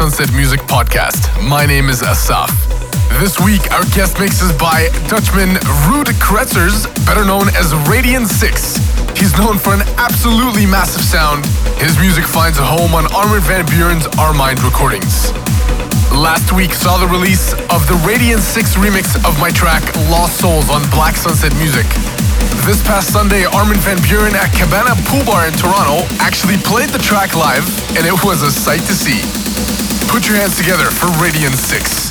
Sunset Music Podcast. My name is Assaf. This week, our guest mix is by Dutchman Ruud Kretzers, better known as Radion 6. He's known for an absolutely massive sound. His music finds a home on Armin van Buuren's Armind recordings. Last week saw the release of the Radion 6 remix of my track Lost Souls on Black Sunset Music. This past Sunday, Armin van Buuren at Cabana Pool Bar in Toronto actually played the track live, and it was a sight to see. Put your hands together for Radion 6.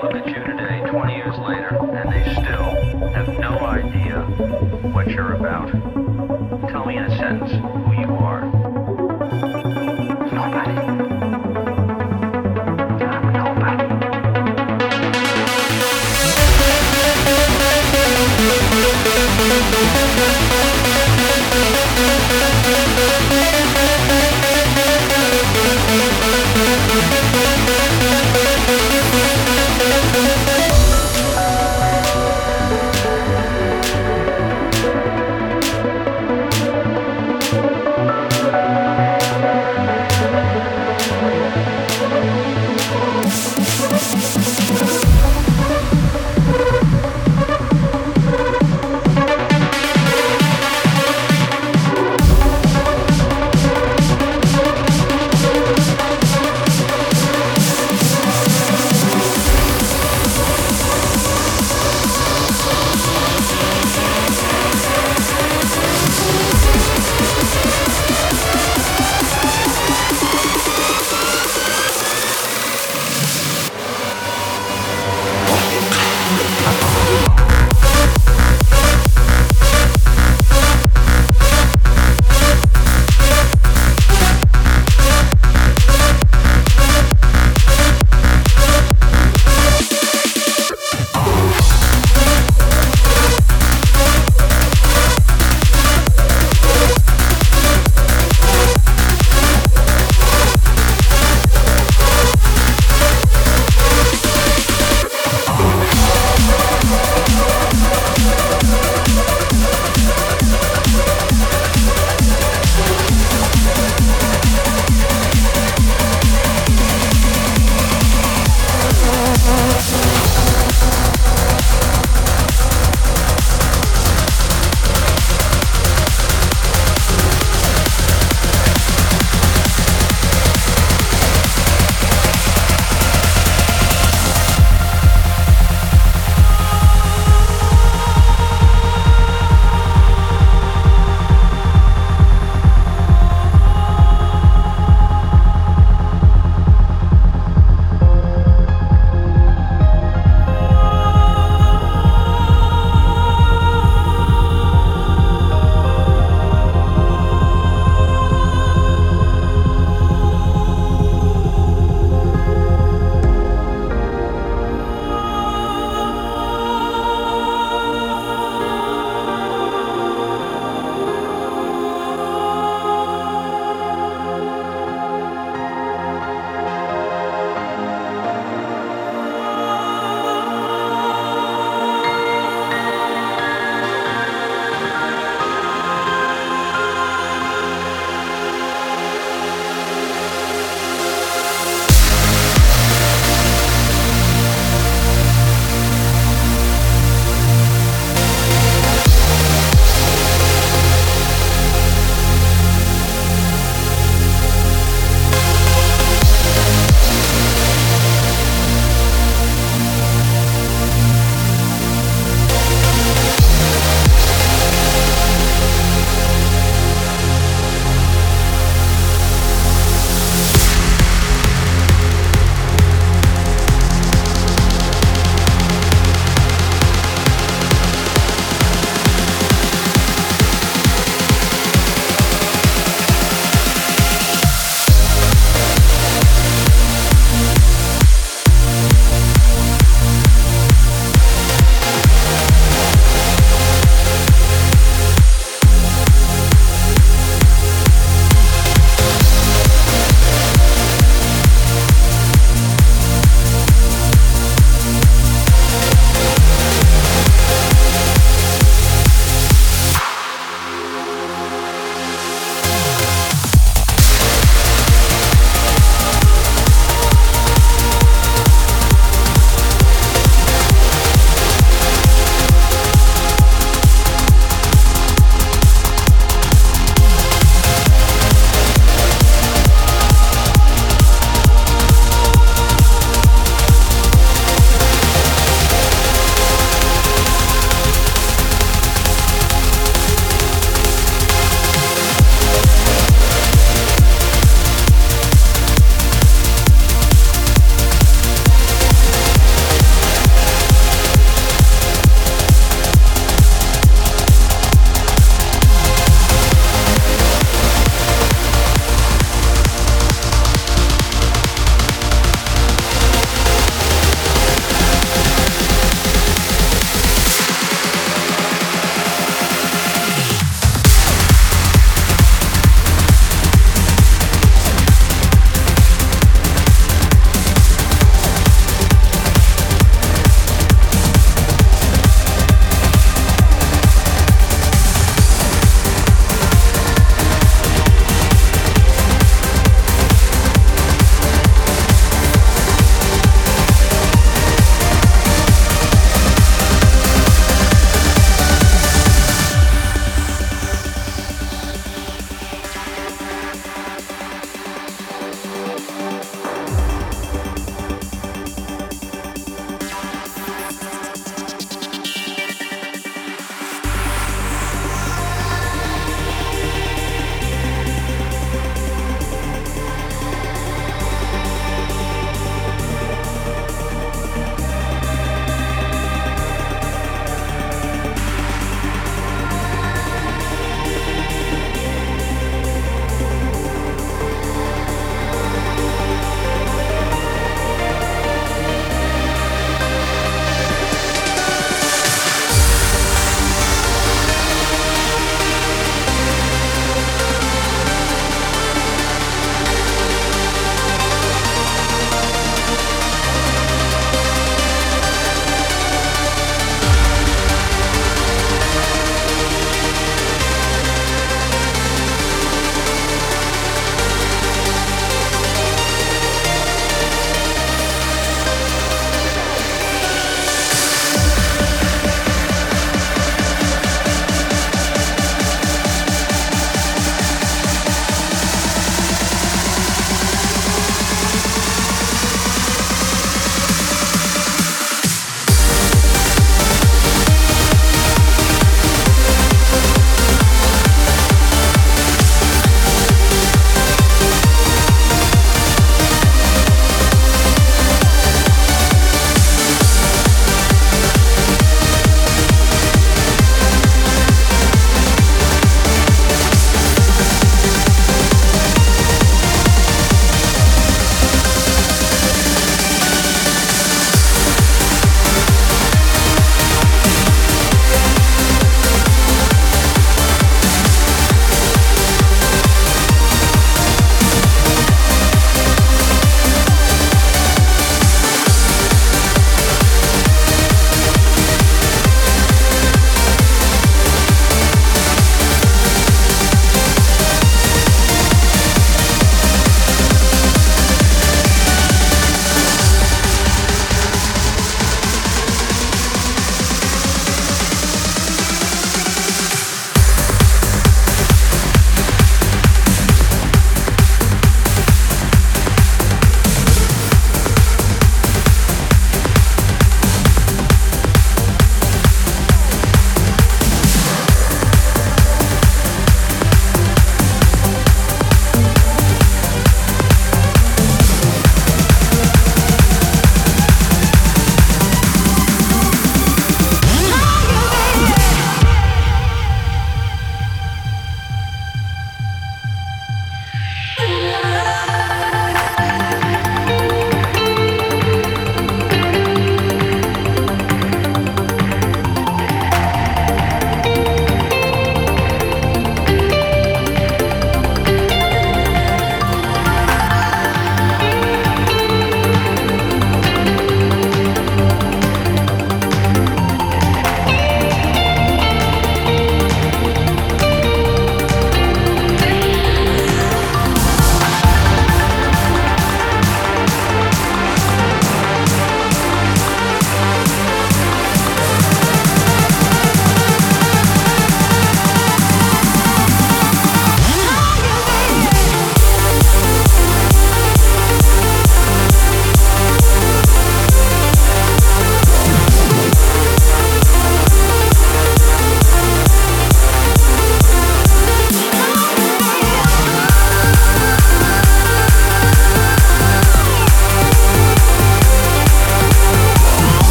Look at you today, 20 years later, and they still have no idea what you're about. Tell me in a sentence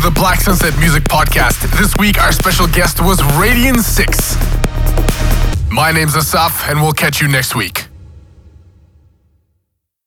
to the Black Sunset Music Podcast. This week, our special guest was Radion 6. My name's Assaf, and we'll catch you next week.